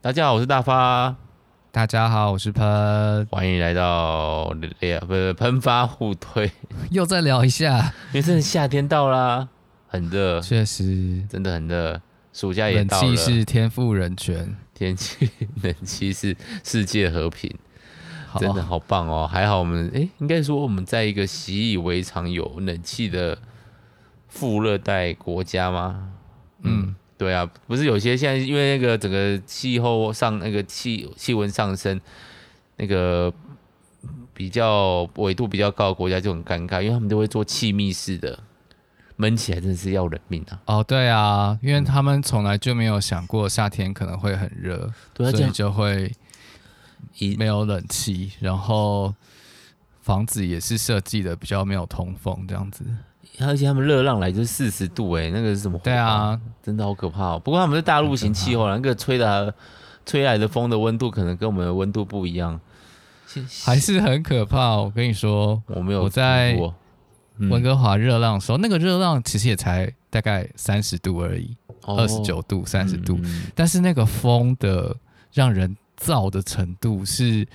大家好，我是大发。大家好，我是喷。欢迎来到聊不是喷发互推，又再聊一下，因为真的夏天到啦，很热，确实真的很热。暑假也到了，冷气是天赋人权，天气冷气是世界和平，真的好棒哦。还好我们哎，应该说我们在一个习以为常有冷气的富热带国家吗？嗯。对啊，不是有些现在因为那个整个气候上那个气气温上升，那个比较纬度比较高的国家就很尴尬，因为他们都会做气密式的，闷起来真的是要人命啊！哦，对啊，因为他们从来就没有想过夏天可能会很热，所以就会没有冷气，然后房子也是设计的比较没有通风这样子。而且他们热浪来就是四十度哎、欸，那个是什么？对啊，真的好可怕哦、喔。不过他们是大陆型气候，那个吹的吹来的风的温度可能跟我们的温度不一样，还是很可怕。我跟你说，我没有我在温哥华热浪的时候，那个热浪其实也才大概三十度而已，二十九度、三十度，但是那个风的让人燥的程度是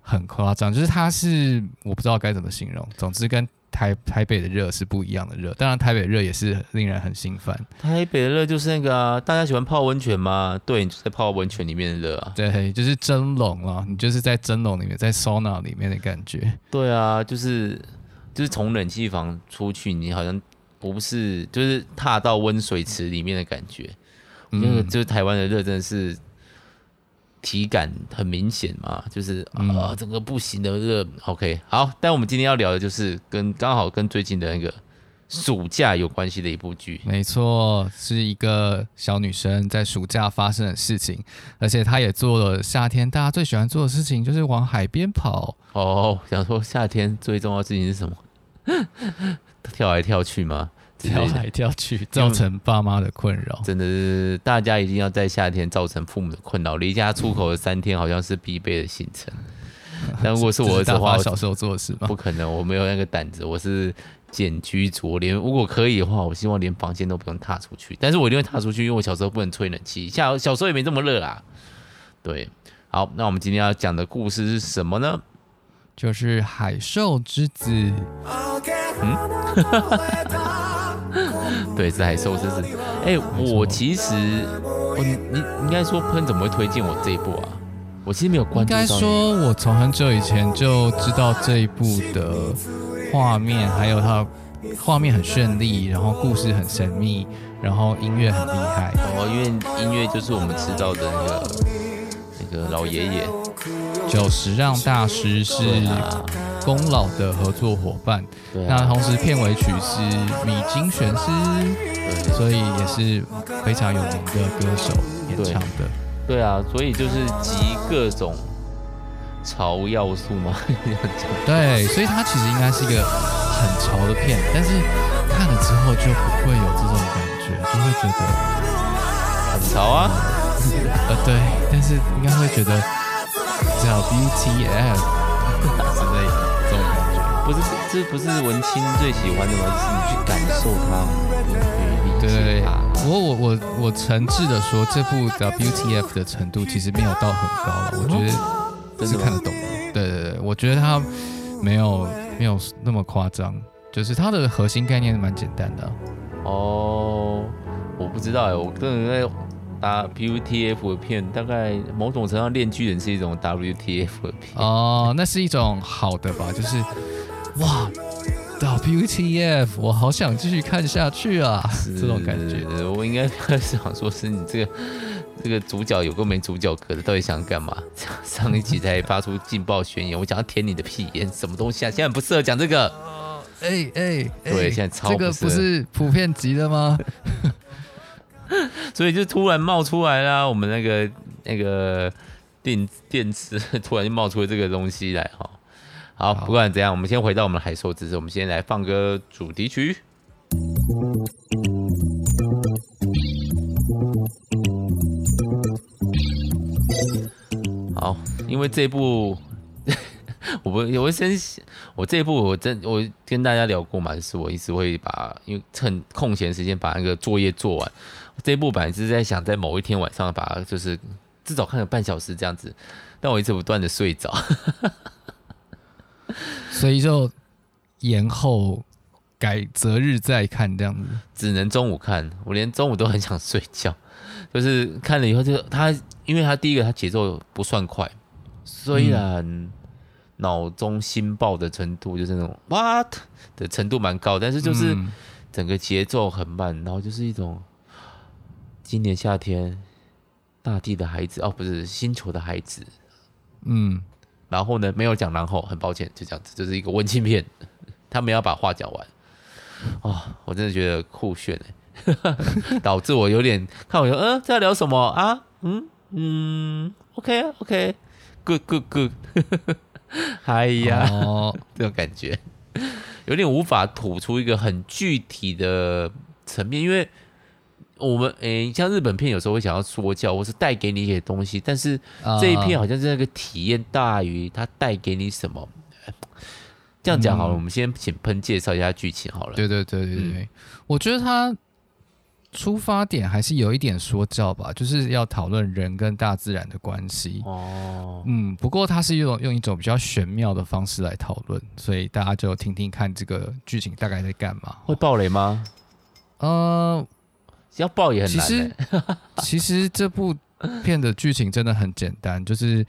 很夸张，就是它是我不知道该怎么形容，总之跟。台台北的热是不一样的热，当然台北的热也是令人很心烦。台北的热就是那个啊，大家喜欢泡温泉吗？对，你就在泡温泉里面的热啊。对，就是蒸笼啊，你就是在蒸笼里面，在 sauna 里面的感觉。对啊，就是就是从冷气房出去，你好像不是就是踏到温水池里面的感觉。因为、嗯、就是台湾的热真的是。体感很明显嘛，就是啊、嗯呃，整个不行的热。OK，好，但我们今天要聊的就是跟刚好跟最近的那个暑假有关系的一部剧。没错，是一个小女生在暑假发生的事情，而且她也做了夏天大家最喜欢做的事情，就是往海边跑。哦，想说夏天最重要的事情是什么？跳来跳去吗？跳来跳去，造成爸妈的困扰，真的是大家一定要在夏天造成父母的困扰。离家出口的三天，好像是必备的行程。但如果是我儿子的话，小时候做的事吗？不可能，我没有那个胆子。我是简居族，连如果可以的话，我希望连房间都不用踏出去。但是我一定会踏出去，因为我小时候不能吹冷气。小 小时候也没这么热啦。对，好，那我们今天要讲的故事是什么呢？就是海兽之子。嗯。对，是海兽之子。哎，我其实，我你你应该说喷怎么会推荐我这一部啊？我其实没有关注。应该说，我从很久以前就知道这一部的画面，还有它画面很绚丽，然后故事很神秘，然后音乐很厉害。哦，因为音乐就是我们知道的那个那个老爷爷，久石让大师是。功劳的合作伙伴，对啊、那同时片尾曲是米津玄师，对所以也是非常有名的歌手演唱的对。对啊，所以就是集各种潮要素嘛，对，所以它其实应该是一个很潮的片，但是看了之后就不会有这种感觉，就会觉得很潮啊。呃，对，但是应该会觉得叫 BTF 之类的。不是，这不是文青最喜欢的吗？是你去感受它，对对对。不过我我我诚挚的说，这部的 WTF 的程度其实没有到很高了，我觉得是看得懂的。对对对，我觉得它没有没有那么夸张，就是它的核心概念是蛮简单的啊。哦，我不知道哎，我个人在打 WTF 的片，大概某种程度上，链巨人是一种 WTF 的片。哦，那是一种好的吧，就是。哇，WTF！我好想继续看下去啊，这种感觉。我应该想说，是你这个 这个主角有个没主角格的，到底想干嘛？上一集才发出劲爆宣言，我想要舔你的屁眼，什么东西啊？现在不适合讲这个。哎哎，对，现在超。这个不是普遍级的吗？所以就突然冒出来啦，我们那个那个电电池突然就冒出了这个东西来哈。好，不管怎样，我们先回到我们的海兽之子，我们先来放个主题曲。好，因为这部，我不，我先，我这一部我真，我跟大家聊过嘛，就是我一直会把，因为趁空闲时间把那个作业做完。这一部本来是在想在某一天晚上把，就是至少看个半小时这样子，但我一直不断的睡着，所以就延后改择日再看这样子，只能中午看。我连中午都很想睡觉，就是看了以后就他，因为他第一个他节奏不算快，虽然脑中心爆的程度就是那种 what 的程度蛮高，但是就是整个节奏很慢，然后就是一种今年夏天。大地的孩子哦，不是星球的孩子，嗯，然后呢，没有讲然后，很抱歉，就这样子，就是一个温馨片，他没要把话讲完，哦，我真的觉得酷炫哎，导致我有点看我说，嗯、呃，在聊什么啊？嗯？嗯，OK OK，Good Good Good，哎呀，哦、这种感觉。有点无法吐出一个很具体的层面，因为。我们诶、欸，像日本片有时候会想要说教，或是带给你一些东西，但是这一片好像是那个体验大于它带给你什么。这样讲好了，嗯、我们先请喷介绍一下剧情好了。对对对对对，嗯、我觉得它出发点还是有一点说教吧，就是要讨论人跟大自然的关系。哦，嗯，不过它是用用一种比较玄妙的方式来讨论，所以大家就听听看这个剧情大概在干嘛。会爆雷吗？呃。要爆也很难。其实，其实这部片的剧情真的很简单，就是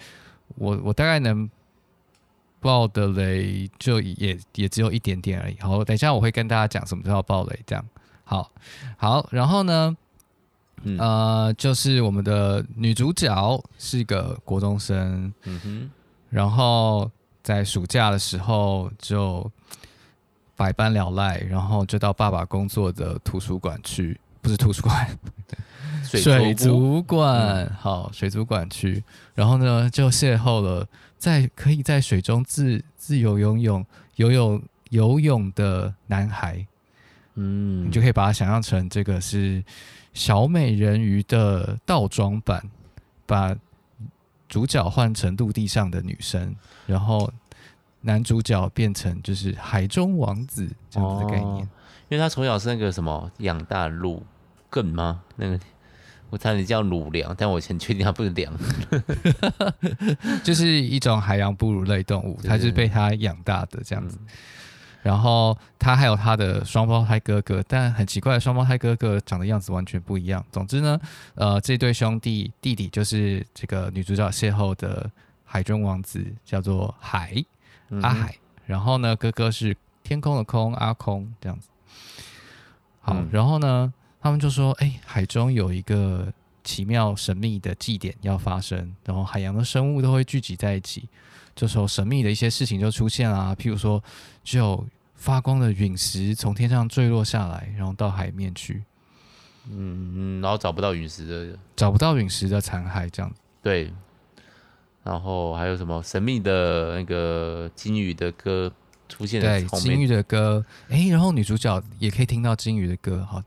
我我大概能爆的雷就也也只有一点点而已。好，等一下我会跟大家讲什么叫爆雷，这样。好，好，然后呢，嗯、呃，就是我们的女主角是一个国中生，嗯哼，然后在暑假的时候就百般聊赖，然后就到爸爸工作的图书馆去。不是图书馆，水族馆。好，水族馆区，然后呢，就邂逅了在可以在水中自自由游泳、游泳游泳的男孩。嗯，你就可以把它想象成这个是小美人鱼的倒装版，把主角换成陆地上的女生，然后男主角变成就是海中王子这样子的概念。哦，因为他从小是那个什么养大陆。更吗？那个我差点叫乳梁，但我很确定它不是梁，就是一种海洋哺乳类动物，它是被它养大的这样子。嗯、然后它还有它的双胞胎哥哥，但很奇怪的双胞胎哥哥长得样子完全不一样。总之呢，呃，这对兄弟弟弟就是这个女主角邂逅的海中王子，叫做海、嗯、阿海。然后呢，哥哥是天空的空阿空这样子。好，嗯、然后呢？他们就说：“哎、欸，海中有一个奇妙神秘的祭典要发生，然后海洋的生物都会聚集在一起。这时候神秘的一些事情就出现了、啊，譬如说，就有发光的陨石从天上坠落下来，然后到海面去。嗯，然后找不到陨石的，找不到陨石的残骸，这样对。然后还有什么神秘的那个金鱼的歌出现？对，鲸鱼的歌。哎、欸，然后女主角也可以听到鲸鱼的歌，好。”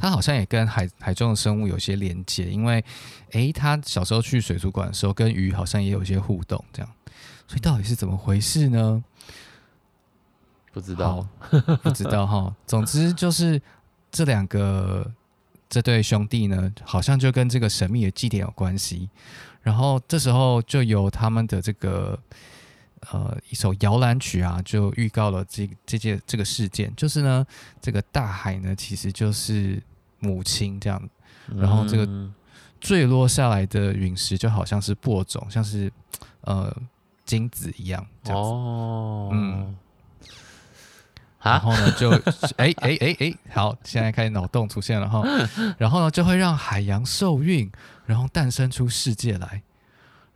她好像也跟海海中的生物有些连接，因为，诶，她小时候去水族馆的时候，跟鱼好像也有一些互动，这样，所以到底是怎么回事呢？不知道，不知道哈。总之就是这两个这对兄弟呢，好像就跟这个神秘的祭典有关系。然后这时候就由他们的这个。呃，一首摇篮曲啊，就预告了这这件这个事件，就是呢，这个大海呢，其实就是母亲这样，然后这个坠落下来的陨石就好像是播种，像是呃精子一样这样子，哦，嗯，然后呢，就哎哎哎哎，好，现在开始脑洞出现了哈，然后呢，就会让海洋受孕，然后诞生出世界来。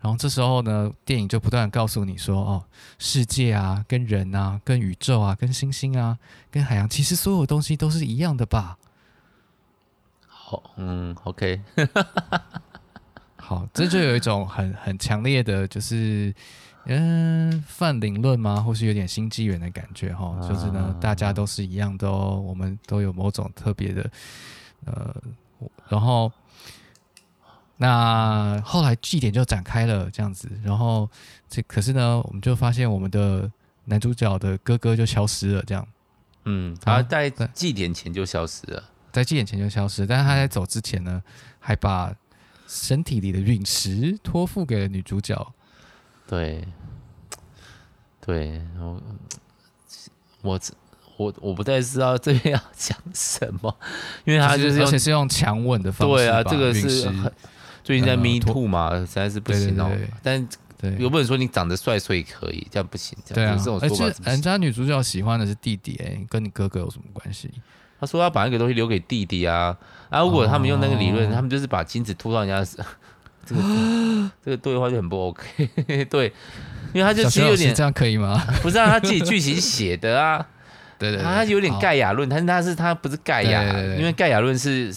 然后这时候呢，电影就不断告诉你说：“哦，世界啊，跟人啊，跟宇宙啊，跟星星啊，跟海洋，其实所有东西都是一样的吧？”好，嗯，OK，好，这就有一种很很强烈的，就是嗯，泛灵论吗？或是有点新纪元的感觉哈？啊、就是呢，大家都是一样的哦，我们都有某种特别的，呃，然后。那后来祭典就展开了，这样子，然后这可是呢，我们就发现我们的男主角的哥哥就消失了，这样，嗯，他在祭典前就消失了，在祭典前就消失，但是他在走之前呢，还把身体里的陨石托付给了女主角。对，对，我我我我不太知道这边要讲什么，因为他就是而且是用强吻的方式。对啊，这个是很最近在 Me Too 嘛，实在是不行哦。但对，有不能说你长得帅所以可以，这样不行。这样对啊，这种说法人家女主角喜欢的是弟弟，哎，跟你哥哥有什么关系？他说要把那个东西留给弟弟啊。啊，如果他们用那个理论，哦、他们就是把金子吐到人家，这个 这个对话就很不 OK。对，因为他就其实有点这样可以吗？不是啊，他自己剧情写的啊。对，对对，他有点盖亚论，但是他是他不是盖亚，因为盖亚论是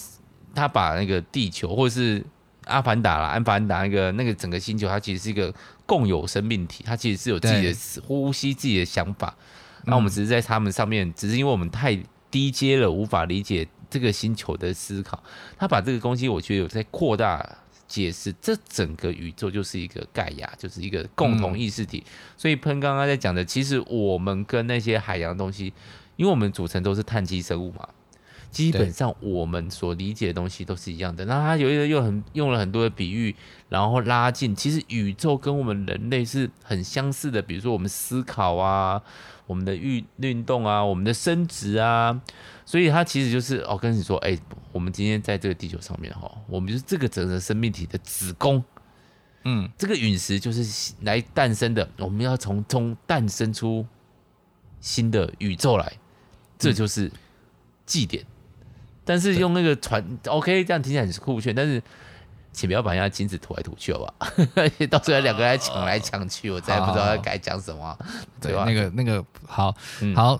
他把那个地球或者是阿凡达啦，阿凡达那个那个整个星球，它其实是一个。共有生命体，它其实是有自己的呼吸、自己的想法。那我们只是在他们上面，只是因为我们太低阶了，无法理解这个星球的思考。他把这个东西，我觉得有在扩大解释，这整个宇宙就是一个盖亚，就是一个共同意识体。所以喷刚刚在讲的，其实我们跟那些海洋东西，因为我们组成都是碳基生物嘛。基本上我们所理解的东西都是一样的。那他有一个又很用了很多的比喻，然后拉近，其实宇宙跟我们人类是很相似的。比如说我们思考啊，我们的运运动啊，我们的生殖啊，所以它其实就是哦，跟你说，哎，我们今天在这个地球上面哈，我们就是这个整个生命体的子宫，嗯，这个陨石就是来诞生的，我们要从中诞生出新的宇宙来，这就是祭典。但是用那个传，OK，这样听起来很酷炫。但是，请不要把人家金子吐来吐去好吧？而 且到时候两个人抢来抢去，我再也不知道该讲什么，对吧？那个那个好，嗯、好，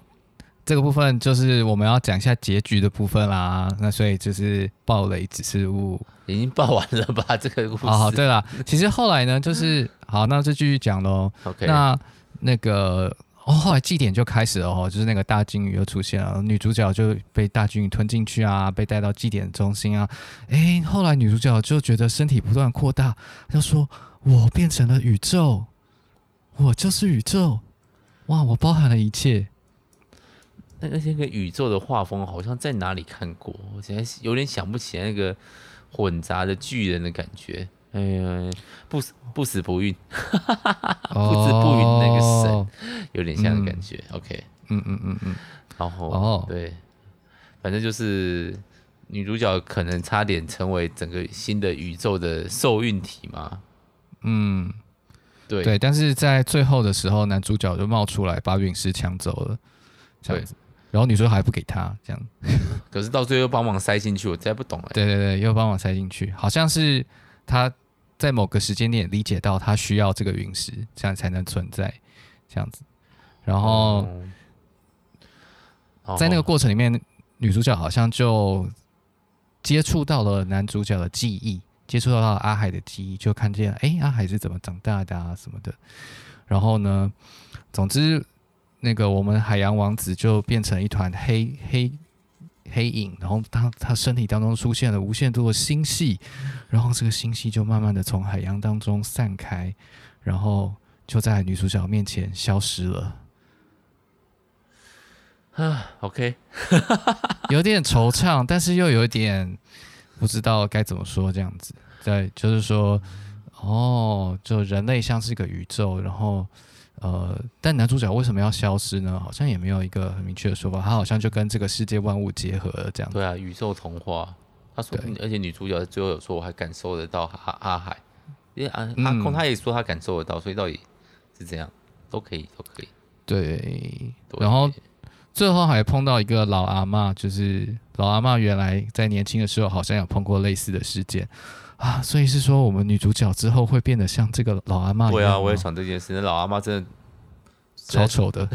这个部分就是我们要讲一下结局的部分啦。那所以就是暴雷指示物已经爆完了吧？这个故事。好，对了，其实后来呢，就是 好，那就继续讲喽。OK，那那个。哦，后来祭典就开始了哦，就是那个大鲸鱼又出现了，女主角就被大鲸鱼吞进去啊，被带到祭典中心啊。诶，后来女主角就觉得身体不断扩大，她说：“我变成了宇宙，我就是宇宙，哇，我包含了一切。”那那个宇宙的画风好像在哪里看过，我现在有点想不起来那个混杂的巨人的感觉。哎呀，不死不死不孕，不死不孕 那个神，有点像的感觉。嗯、OK，嗯嗯嗯嗯，然后哦，对，反正就是女主角可能差点成为整个新的宇宙的受孕体嘛。嗯，对。对，但是在最后的时候，男主角就冒出来把陨石抢走了，这样子，然后女主角还不给他，这样，可是到最后又帮忙塞进去，我实在不懂了。对对对，又帮忙塞进去，好像是他。在某个时间点理解到他需要这个陨石，这样才能存在，这样子。然后，在那个过程里面，女主角好像就接触到了男主角的记忆，接触到了阿海的记忆，就看见哎，阿海是怎么长大的啊什么的。然后呢，总之，那个我们海洋王子就变成一团黑黑。黑影，然后他他身体当中出现了无限多的星系，然后这个星系就慢慢的从海洋当中散开，然后就在女主角面前消失了。啊，OK，有点惆怅，但是又有点不知道该怎么说这样子。对，就是说，哦，就人类像是一个宇宙，然后。呃，但男主角为什么要消失呢？好像也没有一个很明确的说法。他好像就跟这个世界万物结合了这样。对啊，宇宙童话。他说，而且女主角最后有说，我还感受得到阿阿海，因为阿阿空他也说他感受得到，所以到底是这样，都可以，都可以。对，对然后最后还碰到一个老阿妈，就是老阿妈原来在年轻的时候好像有碰过类似的事件。啊，所以是说我们女主角之后会变得像这个老阿妈？对啊，我也想这件事。那老阿妈真的超丑的，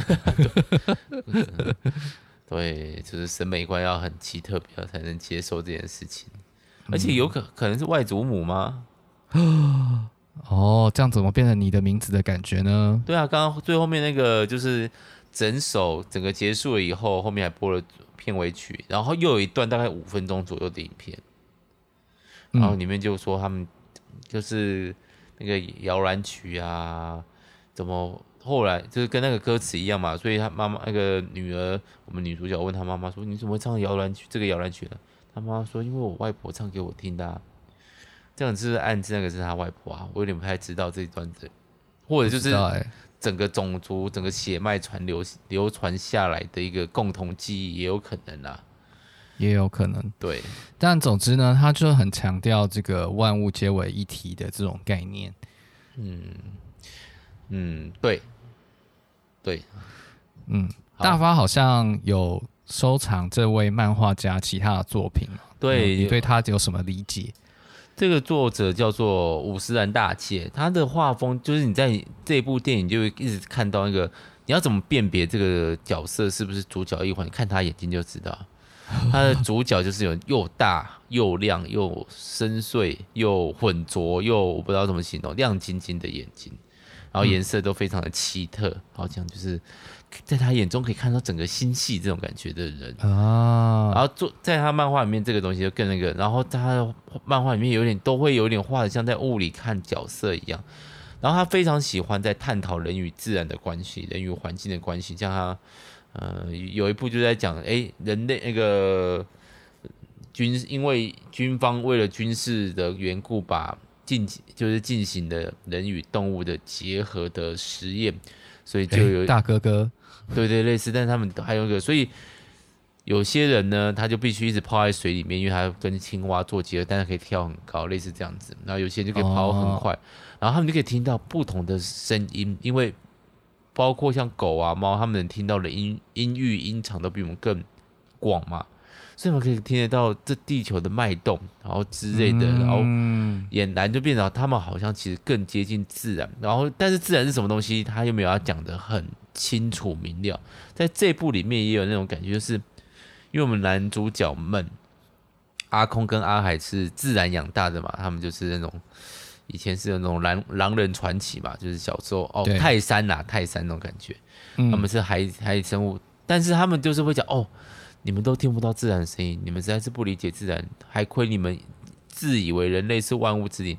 对，就是审美观要很奇特，比较才能接受这件事情。而且有可可能是外祖母吗？哦，这样怎么变成你的名字的感觉呢？对啊，刚刚最后面那个就是整首整个结束了以后，后面还播了片尾曲，然后又有一段大概五分钟左右的影片。然后里面就说他们就是那个摇篮曲啊，怎么后来就是跟那个歌词一样嘛，所以他妈妈那个女儿，我们女主角问他妈妈说：“你怎么会唱摇篮曲？这个摇篮曲呢？”他妈妈说：“因为我外婆唱给我听的啊。”这样是暗示那个是他外婆啊？我有点不太知道这一段子，或者就是整个种族、整个血脉传流流传下来的一个共同记忆，也有可能啊，也有可能。对，但总之呢，他就很强调这个万物皆为一体的这种概念。嗯嗯，对对，嗯，大发好像有收藏这位漫画家其他的作品，对，你对他有什么理解？这个作者叫做五十岚大介，他的画风就是你在这部电影就会一直看到那个，你要怎么辨别这个角色是不是主角一环？你看他眼睛就知道，他的主角就是有又大又亮又深邃又浑浊又我不知道怎么形容，亮晶晶的眼睛，然后颜色都非常的奇特，好像就是。在他眼中可以看到整个星系这种感觉的人啊，然后做在他漫画里面这个东西就更那个，然后他的漫画里面有点都会有点画的像在雾里看角色一样，然后他非常喜欢在探讨人与自然的关系，人与环境的关系，像他呃有一部就在讲哎人类那个军因为军方为了军事的缘故把进就是进行的人与动物的结合的实验，所以就有大哥哥。对对，类似，但是他们还有一个，所以有些人呢，他就必须一直泡在水里面，因为他跟青蛙做结合，但是可以跳很高，类似这样子。然后有些人就可以跑很快，哦、然后他们就可以听到不同的声音，因为包括像狗啊、猫，他们能听到的音音域音场都比我们更广嘛，所以我们可以听得到这地球的脉动，然后之类的，然后俨然就变成他们好像其实更接近自然。然后，但是自然是什么东西，他又没有要讲得很。清楚明了，在这部里面也有那种感觉，就是因为我们男主角们阿空跟阿海是自然养大的嘛，他们就是那种以前是有那种狼狼人传奇嘛，就是小时候哦泰山呐、啊、泰山那种感觉，他们是海海生物，但是他们就是会讲哦，你们都听不到自然的声音，你们实在是不理解自然，还亏你们自以为人类是万物之灵，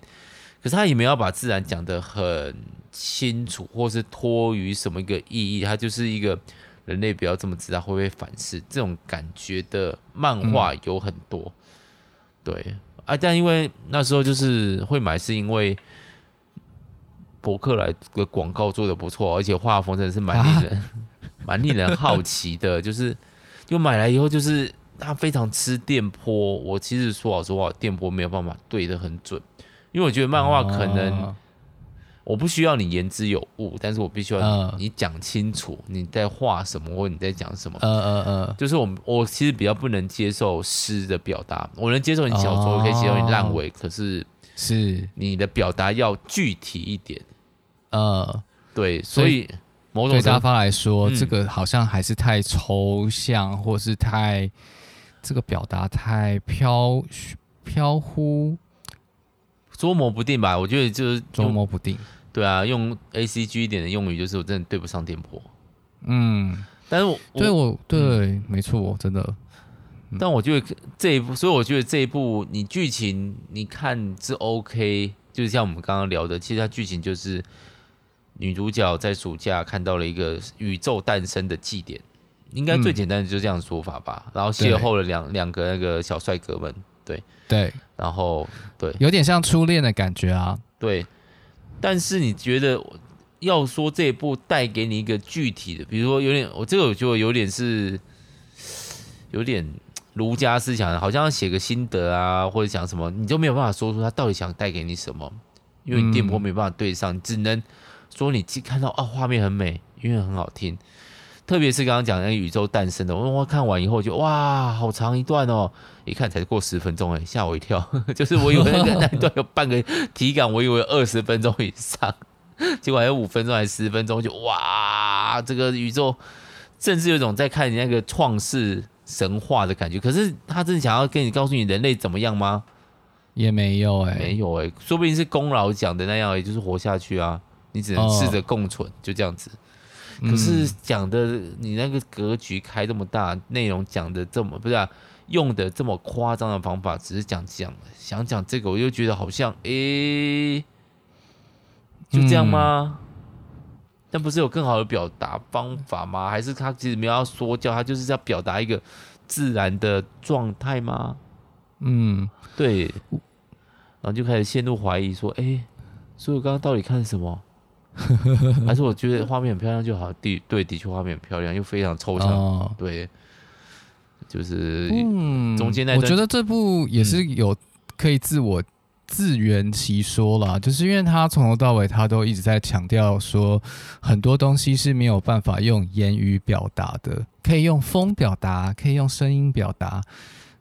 可是他也没有把自然讲得很。清楚，或是托于什么一个意义，他就是一个人类不要这么自然会不会反噬这种感觉的漫画有很多，嗯、对啊，但因为那时候就是会买，是因为博客来的广告做的不错，而且画风真的是蛮令人蛮、啊、令人好奇的，就是就买来以后就是它非常吃电波，我其实说老实话，电波没有办法对的很准，因为我觉得漫画可能、啊。我不需要你言之有物，但是我必须要你讲清楚你在画什么或你在讲什么。嗯嗯嗯，就是我我其实比较不能接受诗的表达，我能接受你小说，可以接受你烂尾，可是是你的表达要具体一点。呃，对，所以某种对大发来说，这个好像还是太抽象，或是太这个表达太飘飘忽。捉摸不定吧，我觉得就是捉摸不定。对啊，用 A C G 一点的用语，就是我真的对不上电波。嗯，但是我对我对，嗯、没错，真的。但我觉得这一部，所以我觉得这一部你剧情你看是 OK，就是像我们刚刚聊的，其实它剧情就是女主角在暑假看到了一个宇宙诞生的祭典，应该最简单的就是这样说法吧。嗯、然后邂逅了两两个那个小帅哥们。对。对，然后对，有点像初恋的感觉啊。对，但是你觉得要说这一部带给你一个具体的，比如说有点，我这个我觉得有点是有点儒家思想，好像要写个心得啊，或者讲什么，你就没有办法说出他到底想带给你什么，因为你电波没办法对上，嗯、只能说你既看到啊画面很美，音乐很好听。特别是刚刚讲那个宇宙诞生的，我我看完以后就哇，好长一段哦，一看才过十分钟哎，吓我一跳，就是我以为那个那一段有半个体感，我以为二十分钟以上，结果还有五分钟还是十分钟，就哇，这个宇宙甚至有种在看你那个创世神话的感觉。可是他真的想要跟你告诉你人类怎么样吗？也没有哎，没有哎，说不定是功劳讲的那样，也就是活下去啊，你只能试着共存，就这样子。可是讲的你那个格局开这么大，内容讲的这么不是啊，用的这么夸张的方法，只是讲讲想讲这个，我就觉得好像诶、欸，就这样吗？嗯、但不是有更好的表达方法吗？还是他其实没有要说教，他就是要表达一个自然的状态吗？嗯，对。然后就开始陷入怀疑，说：“哎、欸，所以我刚刚到底看什么？还是我觉得画面很漂亮就好？的对，的确画面很漂亮，又非常抽象。哦、对，就是嗯，中间那我觉得这部也是有可以自我自圆其说啦，嗯、就是因为他从头到尾他都一直在强调说，很多东西是没有办法用言语表达的，可以用风表达，可以用声音表达。”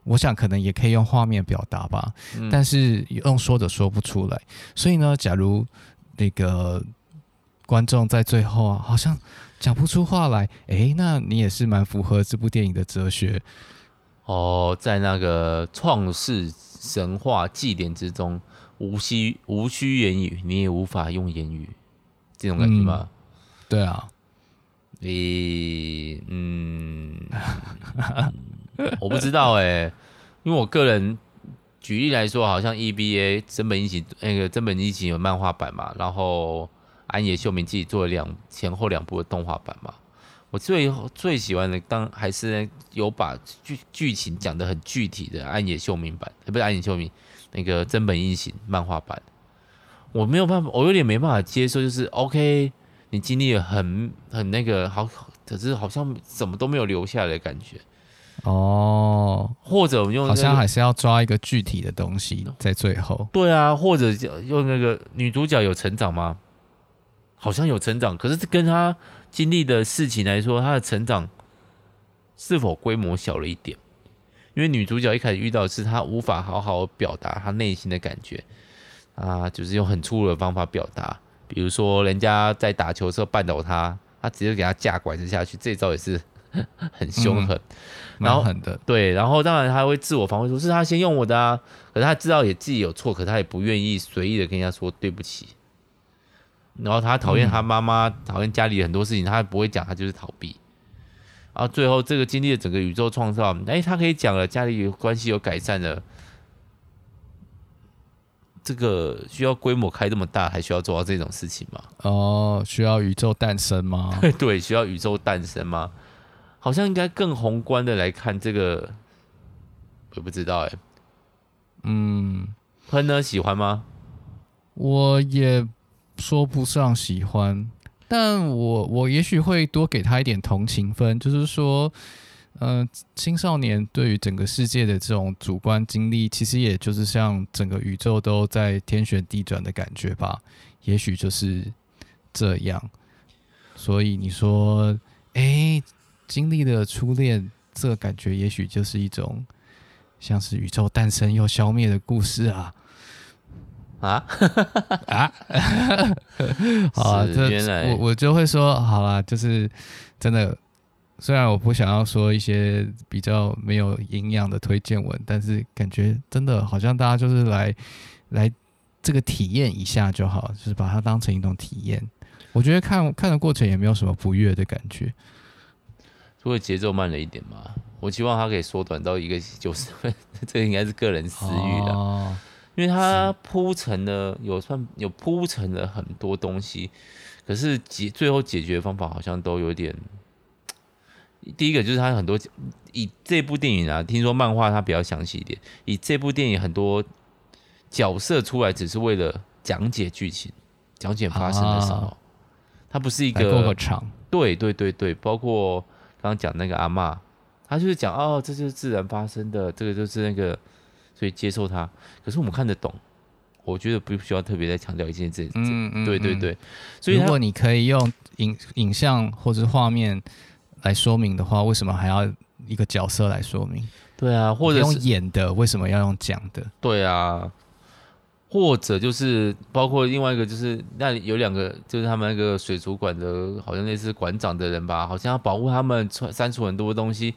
我想可能也可以用画面表达吧，嗯、但是用说的说不出来。所以呢，假如那个观众在最后啊，好像讲不出话来，诶，那你也是蛮符合这部电影的哲学哦。在那个创世神话祭典之中，无需无需言语，你也无法用言语，这种感觉吗？嗯、对啊，你嗯。我不知道哎、欸，因为我个人举例来说，好像 EBA 真本一起那个真本一起有漫画版嘛，然后安野秀明自己做了两前后两部的动画版嘛。我最最喜欢的当还是有把剧剧情讲得很具体的安野秀明版，不是安野秀明那个真本英行漫画版，我没有办法，我有点没办法接受，就是 OK，你经历了很很那个好，可是好像什么都没有留下来的感觉。哦，或者我们用、那个、好像还是要抓一个具体的东西在最后。对啊，或者用那个女主角有成长吗？好像有成长，可是跟他经历的事情来说，他的成长是否规模小了一点？因为女主角一开始遇到的是她无法好好表达她内心的感觉啊，就是用很粗鲁的方法表达，比如说人家在打球的时候绊倒她，她直接给她架拐子下去，这招也是。很凶狠，嗯、然后很的对，然后当然她会自我防卫，说是她先用我的啊，可是她知道也自己有错，可她也不愿意随意的跟人家说对不起。然后他讨厌他妈妈，讨厌、嗯、家里很多事情，他不会讲，他就是逃避。然后最后这个经历了整个宇宙创造，哎，他可以讲了，家里有关系有改善了，这个需要规模开这么大，还需要做到这种事情吗？哦，需要宇宙诞生吗？对，需要宇宙诞生吗？好像应该更宏观的来看这个，我不知道哎、欸。嗯，喷呢喜欢吗？我也说不上喜欢，但我我也许会多给他一点同情分，就是说，嗯、青少年对于整个世界的这种主观经历，其实也就是像整个宇宙都在天旋地转的感觉吧，也许就是这样。所以你说，哎、经历了初恋，这个感觉也许就是一种像是宇宙诞生又消灭的故事啊。啊啊！好啊，这我我就会说好啦，就是真的。虽然我不想要说一些比较没有营养的推荐文，但是感觉真的好像大家就是来来这个体验一下就好，就是把它当成一种体验。我觉得看看的过程也没有什么不悦的感觉。除了节奏慢了一点嘛，我希望它可以缩短到一个九十分，这应该是个人私欲的，哦、因为它铺陈了有算有铺陈了很多东西，可是解最后解决方法好像都有点。第一个就是它很多以这部电影啊，听说漫画它比较详细一点，以这部电影很多角色出来只是为了讲解剧情，讲解发生的时候，它不是一个过场，对对对对，包括。刚刚讲那个阿嬷，他就是讲哦，这就是自然发生的，这个就是那个，所以接受它。可是我们看得懂，我觉得不需要特别再强调一件事。嗯嗯，对对对。所以如果你可以用影影像或者画面来说明的话，为什么还要一个角色来说明？对啊，或者用演的，为什么要用讲的？对啊。或者就是包括另外一个，就是那里有两个，就是他们那个水族馆的，好像类似馆长的人吧，好像要保护他们，删除很多东西。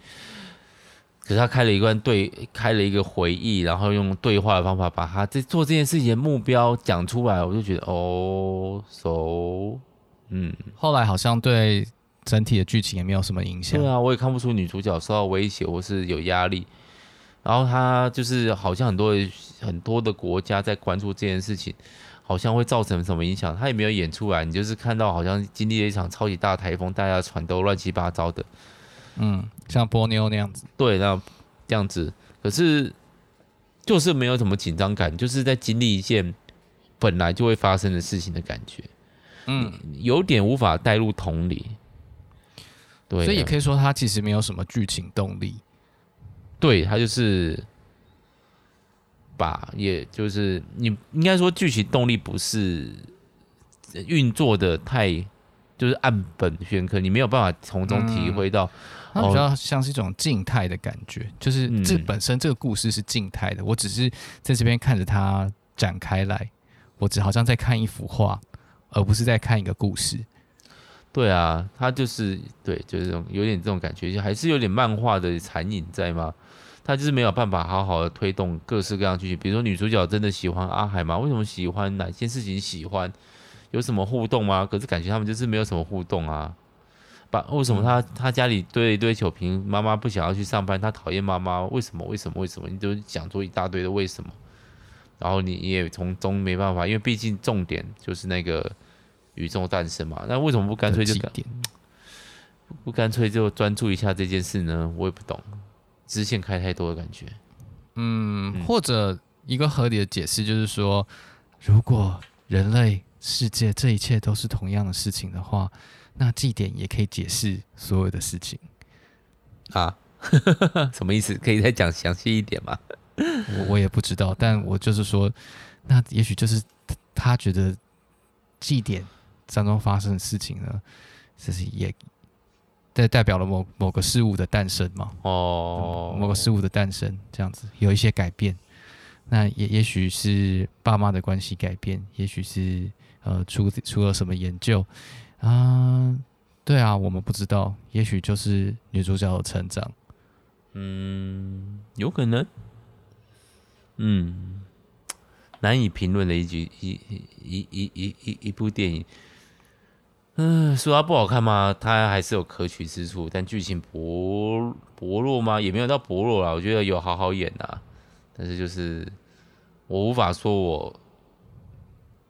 可是他开了一段对，开了一个回忆，然后用对话的方法把他这做这件事情的目标讲出来，我就觉得哦，so，嗯，后来好像对整体的剧情也没有什么影响。对啊，我也看不出女主角受到威胁或是有压力。然后他就是好像很多很多的国家在关注这件事情，好像会造成什么影响，他也没有演出来。你就是看到好像经历了一场超级大台风，大家船都乱七八糟的，嗯，像波妞那样子。对，那这样子。可是就是没有什么紧张感，就是在经历一件本来就会发生的事情的感觉，嗯，有点无法带入同理。对，所以也可以说，它其实没有什么剧情动力。对，它就是把，也就是你应该说剧情动力不是运作的太。就是按本宣科，你没有办法从中体会到，它比较像是一种静态的感觉。就是这本身这个故事是静态的，我只是在这边看着它展开来，我只好像在看一幅画，而不是在看一个故事。对啊，它就是对，就是这种有点这种感觉，就还是有点漫画的残影在吗？它就是没有办法好好的推动各式各样剧情，比如说女主角真的喜欢阿海吗？为什么喜欢？哪件事情喜欢？有什么互动吗？可是感觉他们就是没有什么互动啊。把为什么他他家里堆了一堆酒瓶，妈妈不想要去上班，他讨厌妈妈，为什么？为什么？为什么？你都讲出一大堆的为什么，然后你也从中没办法，因为毕竟重点就是那个宇宙诞生嘛。那为什么不干脆就不干脆就专注一下这件事呢？我也不懂，支线开太多的感觉。嗯，或者一个合理的解释就是说，如果人类。世界这一切都是同样的事情的话，那祭典也可以解释所有的事情啊？什么意思？可以再讲详细一点吗？我我也不知道，但我就是说，那也许就是他觉得祭典当中发生的事情呢，就是也代代表了某某个事物的诞生嘛？哦，某个事物的诞生这样子有一些改变，那也也许是爸妈的关系改变，也许是。呃，出出了什么研究啊、对啊，我们不知道，也许就是女主角的成长。嗯，有可能。嗯，难以评论的一集一一一一一一部电影。嗯、呃，说它不好看吗？它还是有可取之处，但剧情薄薄弱吗？也没有到薄弱啦。我觉得有好好演啊，但是就是我无法说我。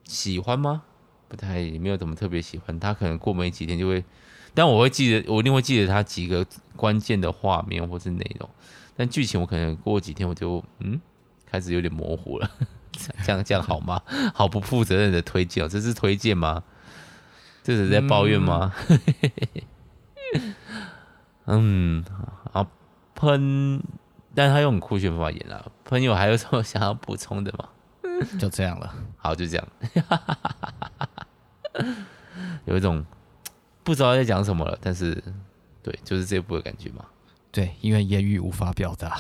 喜欢吗？不太，没有怎么特别喜欢。他可能过没几天就会，但我会记得，我一定会记得他几个关键的画面或是内容。但剧情我可能过几天我就嗯，开始有点模糊了。这样这样好吗？好不负责任的推荐哦，这是推荐吗？这是在抱怨吗？嗯，好喷，但是他用很酷炫方法演了。朋友还有什么想要补充的吗？就这样了，好，就这样，有一种不知道在讲什么了，但是对，就是这部的感觉嘛。对，因为言语无法表达，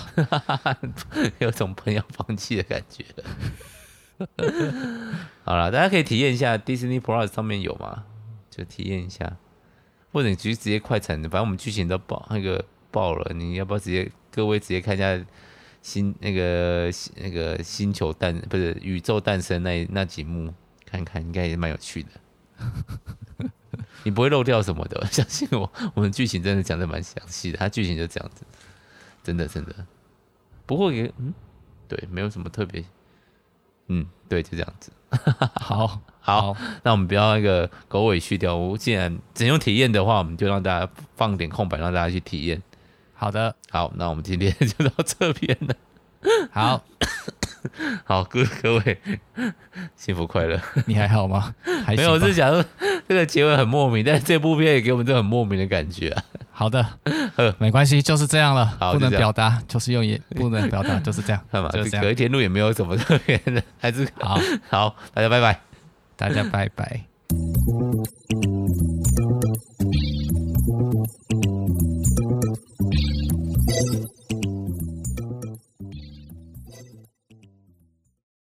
有种朋友放弃的感觉。好了，大家可以体验一下 Disney Plus 上面有吗？就体验一下，或者你直接直接快产的，反正我们剧情都爆那个爆了，你要不要直接各位直接看一下？星那个那个星球诞不是宇宙诞生那那几幕，看看应该也蛮有趣的。你不会漏掉什么的，相信我，我们剧情真的讲的蛮详细的，它剧情就这样子，真的真的。不过也嗯，对，没有什么特别。嗯，对，就这样子。好好，那我们不要那个狗尾续貂。我既然只用体验的话，我们就让大家放点空白，让大家去体验。好的，好，那我们今天就到这边了。好，好各各位幸福快乐。你还好吗？没有我是想说这个结尾很莫名但是这部片也给我们这很莫名的感觉好的 没关系就是这样了不能表达就是用眼不能表达就是这样看吧就是这样隔一天录也没有什么特别的还是好好大家拜拜。大家拜拜。